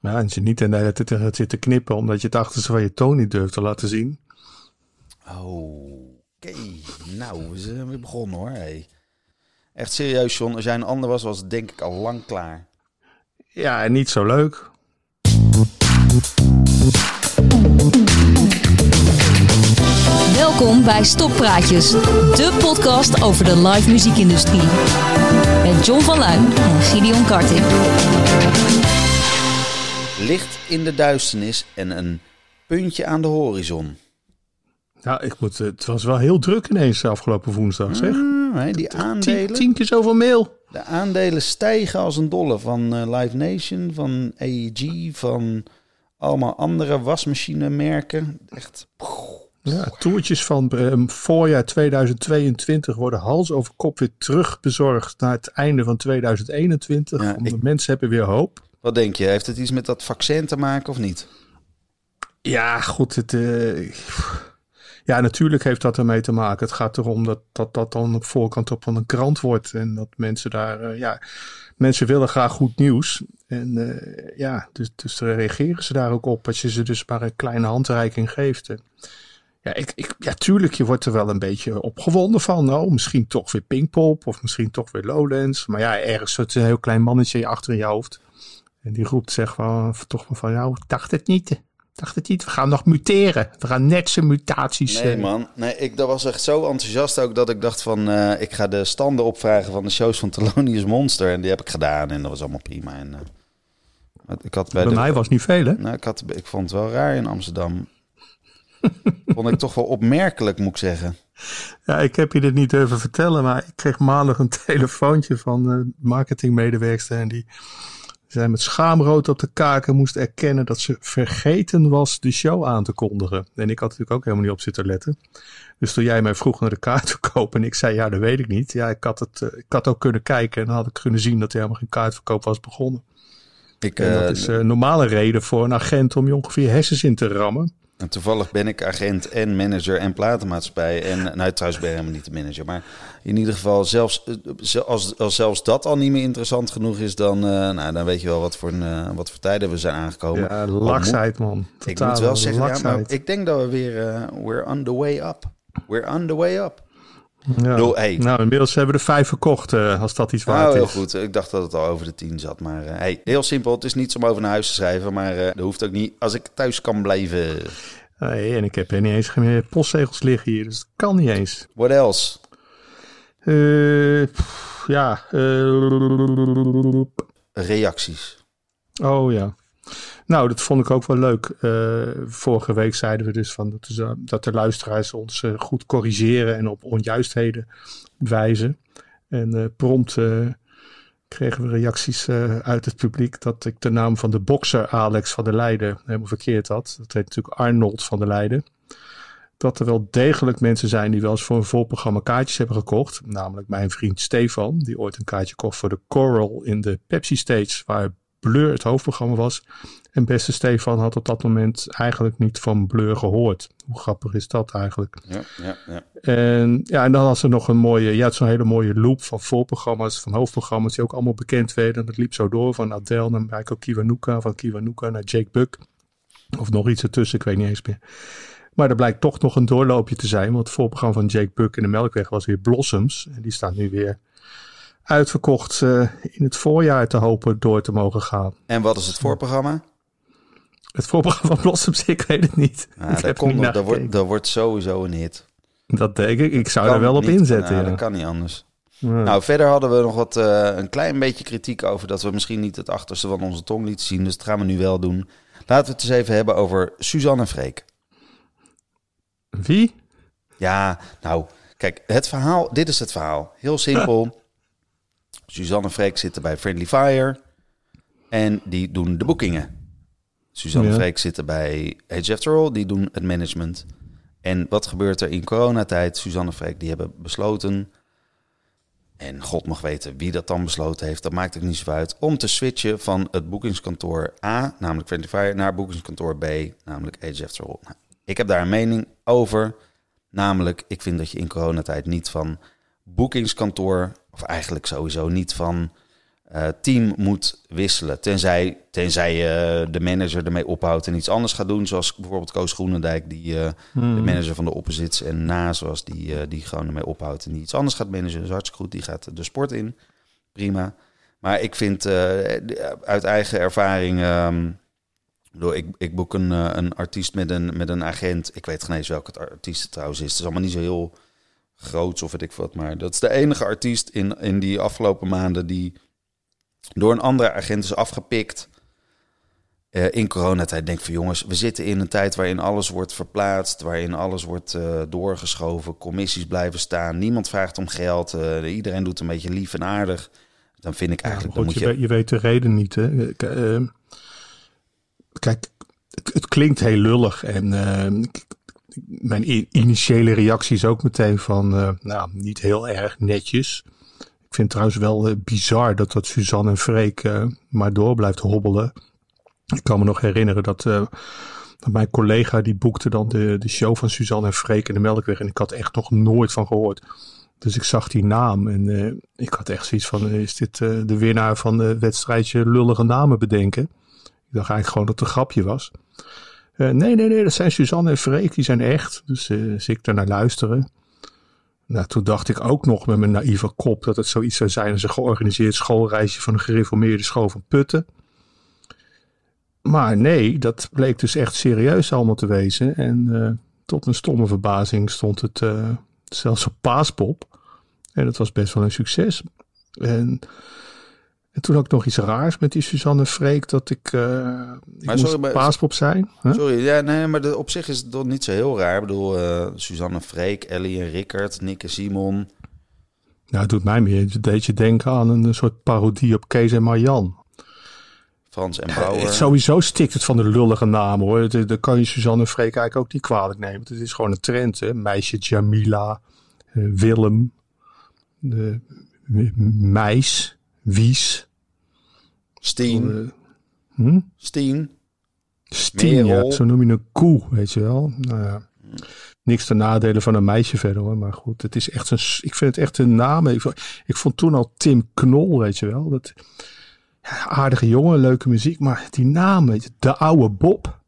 Ja, en je niet in de hele tijd gaat zitten knippen omdat je het achterste van je toon niet durft te laten zien. Oké, nou, we zijn weer begonnen hoor. Hey. Echt serieus, John. Als jij een ander was, was het denk ik al lang klaar. Ja, en niet zo leuk. Welkom bij Stoppraatjes, de podcast over de live muziekindustrie. Met John van Luijn en Gideon Karting. Licht in de duisternis en een puntje aan de horizon. Ja, ik moet, het was wel heel druk ineens afgelopen woensdag, zeg. Hè, die Tien, aandelen, tien keer zoveel mail. de aandelen stijgen als een dolle van eh, Live Nation, van AEG, van allemaal andere wasmachinemerken. Echt. Ja, toertjes van ehm, voorjaar 2022 worden hals over kop weer terug bezorgd naar het einde van 2021. Ja, ik- mensen hebben weer hoop. Wat denk je? Heeft het iets met dat vaccin te maken of niet? Ja, goed. Het, eh, ja, natuurlijk heeft dat ermee te maken. Het gaat erom dat dat, dat dan op voorkant op een krant wordt. En dat mensen daar, eh, ja, mensen willen graag goed nieuws. En eh, ja, dus, dus reageren ze daar ook op als je ze dus maar een kleine handreiking geeft. Ja, ik, ik, ja, tuurlijk, je wordt er wel een beetje opgewonden van. Oh, misschien toch weer Pinkpop of misschien toch weer Lowlands. Maar ja, ergens zit een heel klein mannetje achter in je hoofd. En die roept zeg wel toch maar van, nou, ik dacht het niet. Ik dacht het niet. We gaan nog muteren. We gaan net zijn mutaties. Nee, eh, man. Nee, ik dat was echt zo enthousiast ook dat ik dacht van... eh, ik ga de standen opvragen van de shows van Thelonious Monster. En die heb ik gedaan en dat was allemaal prima. En, eh, ik, had bij Bij de, mij was het niet veel, hè? nou, ik, had, ik vond het wel raar in Amsterdam. vond ik toch wel opmerkelijk, moet ik zeggen. Ja, ik heb je dit niet durven vertellen, maar ik kreeg maandag een telefoontje van een marketingmedewerkster. En die zei met schaamrood op de kaken moest erkennen dat ze vergeten was de show aan te kondigen. En ik had natuurlijk ook helemaal niet op zitten letten. Dus toen jij mij vroeg naar de kaart te kopen en ik zei ja, dat weet ik niet. Ja, ik had, het, eh, ik had ook kunnen kijken en dan had ik kunnen zien dat er helemaal geen kaartverkoop was begonnen. Ik, En dat eh, is een normale reden voor een agent om je ongeveer hersens in te rammen. En toevallig ben ik agent en manager en platenmaatschappij. En nou, trouwens ben ik helemaal niet de manager. Maar in ieder geval, zelfs, eh, als, als zelfs dat al niet meer interessant genoeg is... dan, eh, nou, dan weet je wel wat voor, eh, wat voor tijden we zijn aangekomen. Ja, laksheid man. ik moet wel zeggen, ja, maar ik denk dat we weer... we're on the way up. We're on the way up. Ja. bedoel, hey. Nou, inmiddels hebben we er vijf verkocht, eh, als dat iets waard Nou, heel is. goed. Ik dacht dat het al over de tien zat. Maar eh, hey, heel simpel. Het is niet om over naar huis te schrijven. Maar eh, dat hoeft ook niet als ik thuis kan blijven. Nee, en ik heb er niet eens meer postzegels liggen hier, dus dat kan niet eens. What else? Pff, ja. Reacties. oh ja. Nou, dat vond ik ook wel leuk. Eh, vorige week zeiden we dus van dat, eh, de luisteraars ons eh, goed corrigeren en op onjuistheden wijzen. En prompt kregen we reacties uit het publiek dat ik de naam van de bokser Alex van der Leijden helemaal verkeerd had. Dat heet natuurlijk Arnold van der Leijden. Dat er wel degelijk mensen zijn die wel eens voor een voorprogramma kaartjes hebben gekocht. Namelijk mijn vriend Stefan, die ooit een kaartje kocht voor de Coral in de Pepsi Stage, waar Blur het hoofdprogramma was. En beste Stefan had op dat moment eigenlijk niet van Blur gehoord. Hoe grappig is dat eigenlijk? Ja, ja, ja. En ja, en dan had ze nog een mooie, ja, zo'n hele mooie loop van voorprogramma's, van hoofdprogramma's die ook allemaal bekend werden. En dat liep zo door van Adele naar Michael Kiwanuka, van Kiwanuka naar Jake Buck. Of nog iets ertussen, ik weet niet eens meer. Maar er blijkt toch nog een doorloopje te zijn, want het voorprogramma van Jake Buck in de Melkweg was weer Blossoms. En die staat nu weer uitverkocht eh, in het voorjaar te hopen door te mogen gaan. En wat is het voorprogramma? Het voorprogramma van Blossoms, ik weet het niet. Nou, ik dat, er komt dat, wordt, dat wordt sowieso een hit. Dat denk ik. Ik zou er wel op niet- inzetten. nou, ja. Dat kan niet anders. Ja. Nou, verder hadden we nog wat, eh, een klein beetje kritiek over dat we misschien niet het achterste van onze tong lieten zien. Dus dat gaan we nu wel doen. Laten we het eens even hebben over Suzanne en Freek. Wie? Ja, nou, kijk, het verhaal, dit is het verhaal. Heel simpel. Suzanne en Freek zitten bij Friendly Fire en die doen de boekingen. Suzanne en Ja. Freek zitten bij Age After All, die doen het management. En wat gebeurt er in coronatijd? Suzanne en Freek die hebben besloten, en God mag weten wie dat dan besloten heeft, dat maakt ook niet zo uit, om te switchen van het boekingskantoor A, namelijk Friendly Fire, naar boekingskantoor B, namelijk Age After All. Nou, ik heb daar een mening over. Namelijk, ik vind dat je in coronatijd niet van boekingskantoor, of eigenlijk sowieso niet van eh, team moet wisselen. Tenzij, tenzij je de manager ermee ophoudt en iets anders gaat doen. Zoals bijvoorbeeld Koos Groenendijk, die eh, Hmm. de manager van de opposites. En Na, zoals die, eh, die gewoon ermee ophoudt en die iets anders gaat managen. Is hartstikke goed. Die gaat de sport in. Prima. Maar ik vind eh, uit eigen ervaring... ehm, ik bedoel, ik, ik boek een, eh, een artiest met een, met een agent. Ik weet geen eens welke het artiest trouwens is. Het is allemaal niet zo heel groots of weet ik wat. Maar dat is de enige artiest in, in die afgelopen maanden die door een andere agent is afgepikt. eh, in coronatijd denk van jongens, we zitten in een tijd waarin alles wordt verplaatst, waarin alles wordt eh, doorgeschoven, commissies blijven staan, niemand vraagt om geld, eh, iedereen doet een beetje lief en aardig. Dan vind ik Ja, eigenlijk, dan goed, moet je, je... weet, je weet de reden niet. Hè? K- kijk, het, het klinkt heel lullig. En mijn initiële reactie is ook meteen van, eh, nou, niet heel erg netjes. Ik vind het trouwens wel eh, bizar dat dat Suzanne en Freek eh, maar door blijft hobbelen. Ik kan me nog herinneren dat, mijn collega die boekte dan de, de show van Suzanne en Freek in de Melkweg. En ik had echt nog nooit van gehoord. Dus ik zag die naam en ik had echt zoiets van, is dit de winnaar van de wedstrijdje lullige namen bedenken? Ik dacht eigenlijk gewoon dat het een grapje was. Eh, nee, nee, nee, dat zijn Suzanne en Freek, die zijn echt. Dus eh dus ik luisteren. Nou, toen dacht ik ook nog met mijn naïeve kop dat het zoiets zou zijn als een georganiseerd schoolreisje van een gereformeerde school van Putten. Maar nee, dat bleek dus echt serieus allemaal te wezen. En eh, tot mijn stomme verbazing stond het zelfs op Paaspop. En dat was best wel een succes. En, en toen had ik nog iets raars met die Suzanne Freek. Dat ik, eh ik Maar sorry, Paaspop zijn. Huh? Sorry, ja, nee, maar de, op zich is het toch niet zo heel raar. Ik bedoel, eh, Suzanne Freek, Ellie en Rickert, Nick en Simon. Nou, het doet mij meer. Het deed je denken aan een soort parodie op Kees en Marjan. Frans en Eh, Bauer. sowieso stikt het van de lullige namen hoor. Dat kan je Suzanne Freek eigenlijk ook niet kwalijk nemen. Het is gewoon een trend. Hè? Meisje Jamila, Willem, de, Meis, Wies. Steen. hm? Steen. Stien, ja, zo noem je een koe, weet je wel. Nou ja, niks ten nadelen van een meisje verder hoor. Maar goed, het is echt een, ik vind het echt een naam. Ik, vond- ik vond toen al Tim Knol, weet je wel. Dat, ja, aardige jongen, leuke muziek. Maar die naam, weet je, de oude Bob.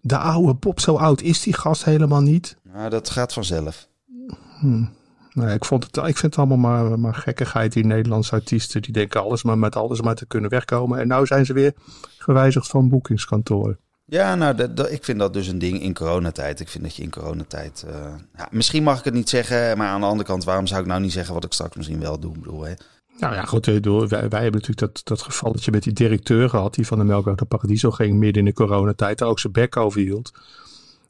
De oude Bob, zo oud is die gast helemaal niet. Nou, dat gaat vanzelf. Nou, ik, vond het, ik vind het allemaal maar, maar gekkigheid, die Nederlandse artiesten. Die denken alles maar met alles maar te kunnen wegkomen. En nou zijn ze weer gewijzigd van boekingskantoor. Ja, nou, dat, dat- ik vind dat dus een ding in coronatijd. Ik vind dat je in coronatijd... eh, ja, misschien mag ik het niet zeggen, maar aan de andere kant... waarom zou ik nou niet zeggen wat ik straks misschien wel doe? Ik bedoel, hè? Nou ja, goed. Wij, wij hebben natuurlijk dat, dat gevalletje met die directeur gehad. Die van de Melkweg de Paradiso ging midden in de coronatijd. Daar ook zijn bek over hield.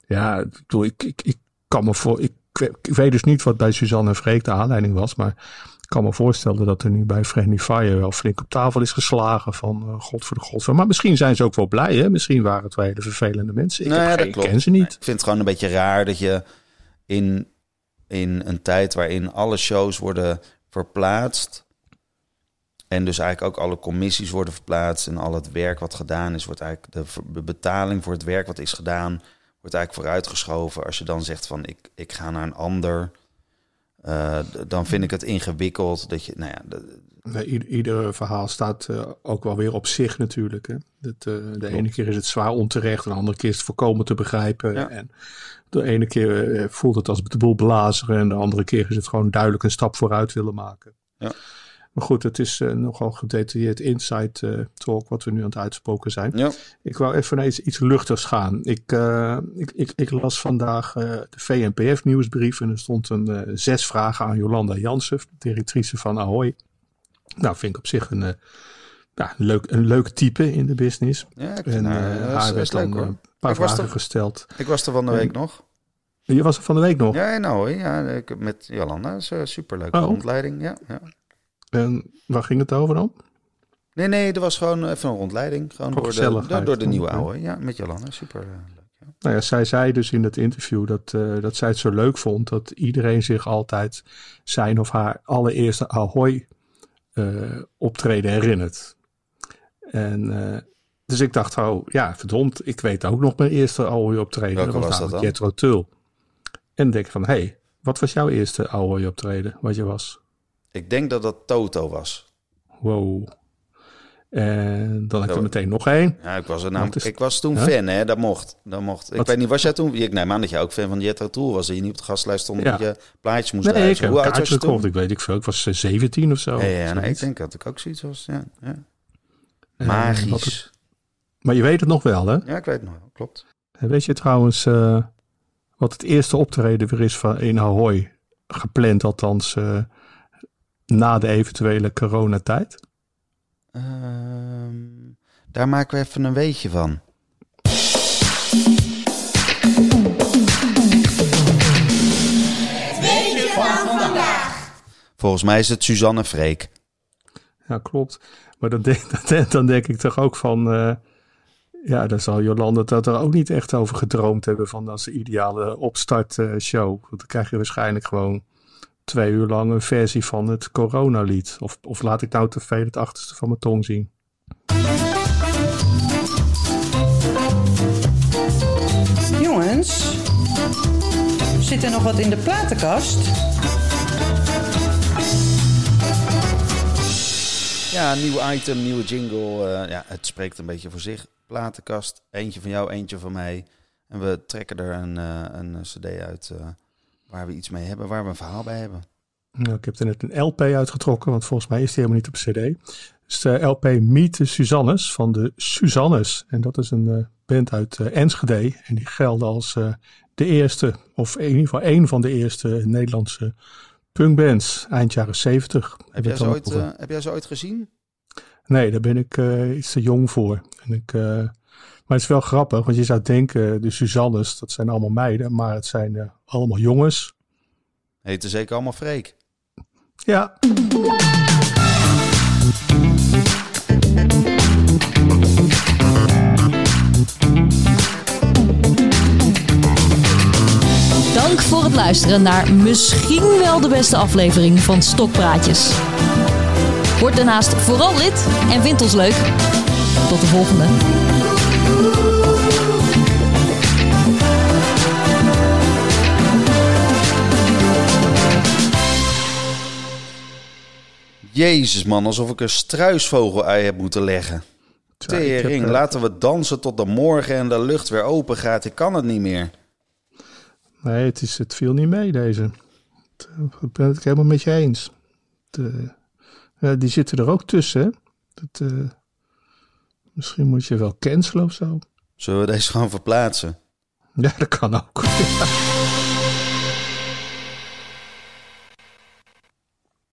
Ja, ik, bedoel, ik, ik, ik kan me voor. Ik, ik weet dus niet wat bij Suzanne en Freek de aanleiding was. Maar ik kan me voorstellen dat er nu bij Friendly Fire wel flink op tafel is geslagen. Van eh, god voor de god. Maar misschien zijn ze ook wel blij. Hè? Misschien waren het wel hele vervelende mensen. Ik, Nou heb ja, geen- dat ik klopt. ken ze niet. Ik vind het gewoon een beetje raar dat je in, in een tijd waarin alle shows worden verplaatst. En dus eigenlijk ook alle commissies worden verplaatst. En al het werk wat gedaan is, wordt eigenlijk de betaling voor het werk wat is gedaan, wordt eigenlijk vooruitgeschoven. Als je dan zegt van ik, ik ga naar een ander. eh, dan vind ik het ingewikkeld dat je, nou ja, de- ieder, ieder verhaal staat eh, ook wel weer op zich natuurlijk. Hè. Dat, eh, de ene keer is het zwaar onterecht, en de andere keer is het voorkomen te begrijpen. Ja. En de ene keer voelt het als de boel blazeren en de andere keer is het gewoon duidelijk een stap vooruit willen maken. Ja. Maar goed, het is eh, nogal gedetailleerd insight eh, talk wat we nu aan het uitspoken zijn. ja. Ik wou even naar iets, iets luchtigs gaan. Ik, eh, ik, ik, ik las vandaag de VNPF nieuwsbrief en er stond een zes vragen aan Jolanda Jansen, directrice van Ahoy. Nou, vind ik op zich een, ja, leuk, een leuk type in de business. ja ik En haar, werd leuk dan een paar Ik vragen gesteld. Ik was er van de week nog. Je was er van de week nog. Ja, nou, ja, met Jolanda. Dat is een superleuke Oh. rondleiding. Ja, ja. En waar ging het over dan? Nee, nee, er was gewoon even een rondleiding. Gewoon door de, door, door de nieuwe oude. Ja, met Jolanda. Super eh, leuk. Ja. Nou ja, zij zei dus in het interview dat, eh, dat zij het zo leuk vond dat iedereen zich altijd zijn of haar allereerste Ahoy eh, optreden herinnert. En dus ik dacht, oh ja, verdomd, ik weet ook nog mijn eerste Ahoy optreden. Welke dat was, was dat dan? Jethro Tull. En denk van, hé, hey, wat was jouw eerste Ahoy optreden? Wat je was? Ik denk dat dat Toto was. Wow. En dan heb ik er meteen nog één. Ja, ik was, er namelijk, is- ik was toen Huh? fan, hè? Dat mocht. Dat mocht. Ik weet niet, was jij toen... Ik neem aan dat jij ook fan van Jethro Tull was. Dat je niet op de gastlijst stond Ja. dat je plaatjes moest Nee, ik heb Hoe oud was je toen? Ik weet ik veel. Ik was eh, 17 of zo. Ja, ik denk dat ik ook zoiets was. Ja, ja. Magisch. het- maar je weet het nog wel, hè? Ja, ik weet het nog wel. Klopt. En weet je trouwens eh, wat het eerste optreden weer is van in Ahoy? Gepland althans eh, na de eventuele coronatijd. Ehm, daar maken we even een weetje van. Volgens mij is het Suzanne Freek. Ja, klopt. Maar dan denk, dan- denk ik toch ook van... eh, ja, dan zal Jolande dat er ook niet echt over gedroomd hebben... van als ideale opstartshow. Want dan krijg je waarschijnlijk gewoon twee uur lang een versie van het coronalied. Of, of laat ik nou te veel het achterste van mijn tong zien. Jongens, zit er nog wat in de platenkast? Ja, nieuw item, nieuwe jingle. eh, ja, het spreekt een beetje voor zich. Platenkast, eentje van jou, eentje van mij. En we trekken er een, eh, een cd uit eh, waar we iets mee hebben, waar we een verhaal bij hebben. Nou, ik heb er net een LP uitgetrokken, want volgens mij is die helemaal niet op CD. Dus de LP Meet de Suzannes van de Suzannes. En dat is een eh, band uit eh, Enschede. En die gelden als eh, de eerste, of in ieder geval één van de eerste Nederlandse punkbands eind jaren 70. Heb jij, ze ooit, eh, heb jij ze ooit gezien? Nee, daar ben ik eh, iets te jong voor. En ik, eh, maar het is wel grappig, want je zou denken, de Suzannes, dat zijn allemaal meiden, maar het zijn eh, allemaal jongens. Heten zeker allemaal Freek. Ja, Dank voor het luisteren naar misschien wel de beste aflevering van Stokpraatjes. Word daarnaast vooral lid en vind ons leuk. Tot de volgende. Jezus man, alsof ik een struisvogel-ei heb moeten leggen. Ik heb, Tering, eh, laten we dansen tot de morgen en de lucht weer open gaat. Ik kan het niet meer. Nee, het, is, het viel niet mee deze. Eh, Ik ben het helemaal met je eens. De, eh, die zitten er ook tussen. hè. Dat, misschien moet je wel cancelen of zo. Zullen we deze gewoon verplaatsen? Ja, dat kan ook.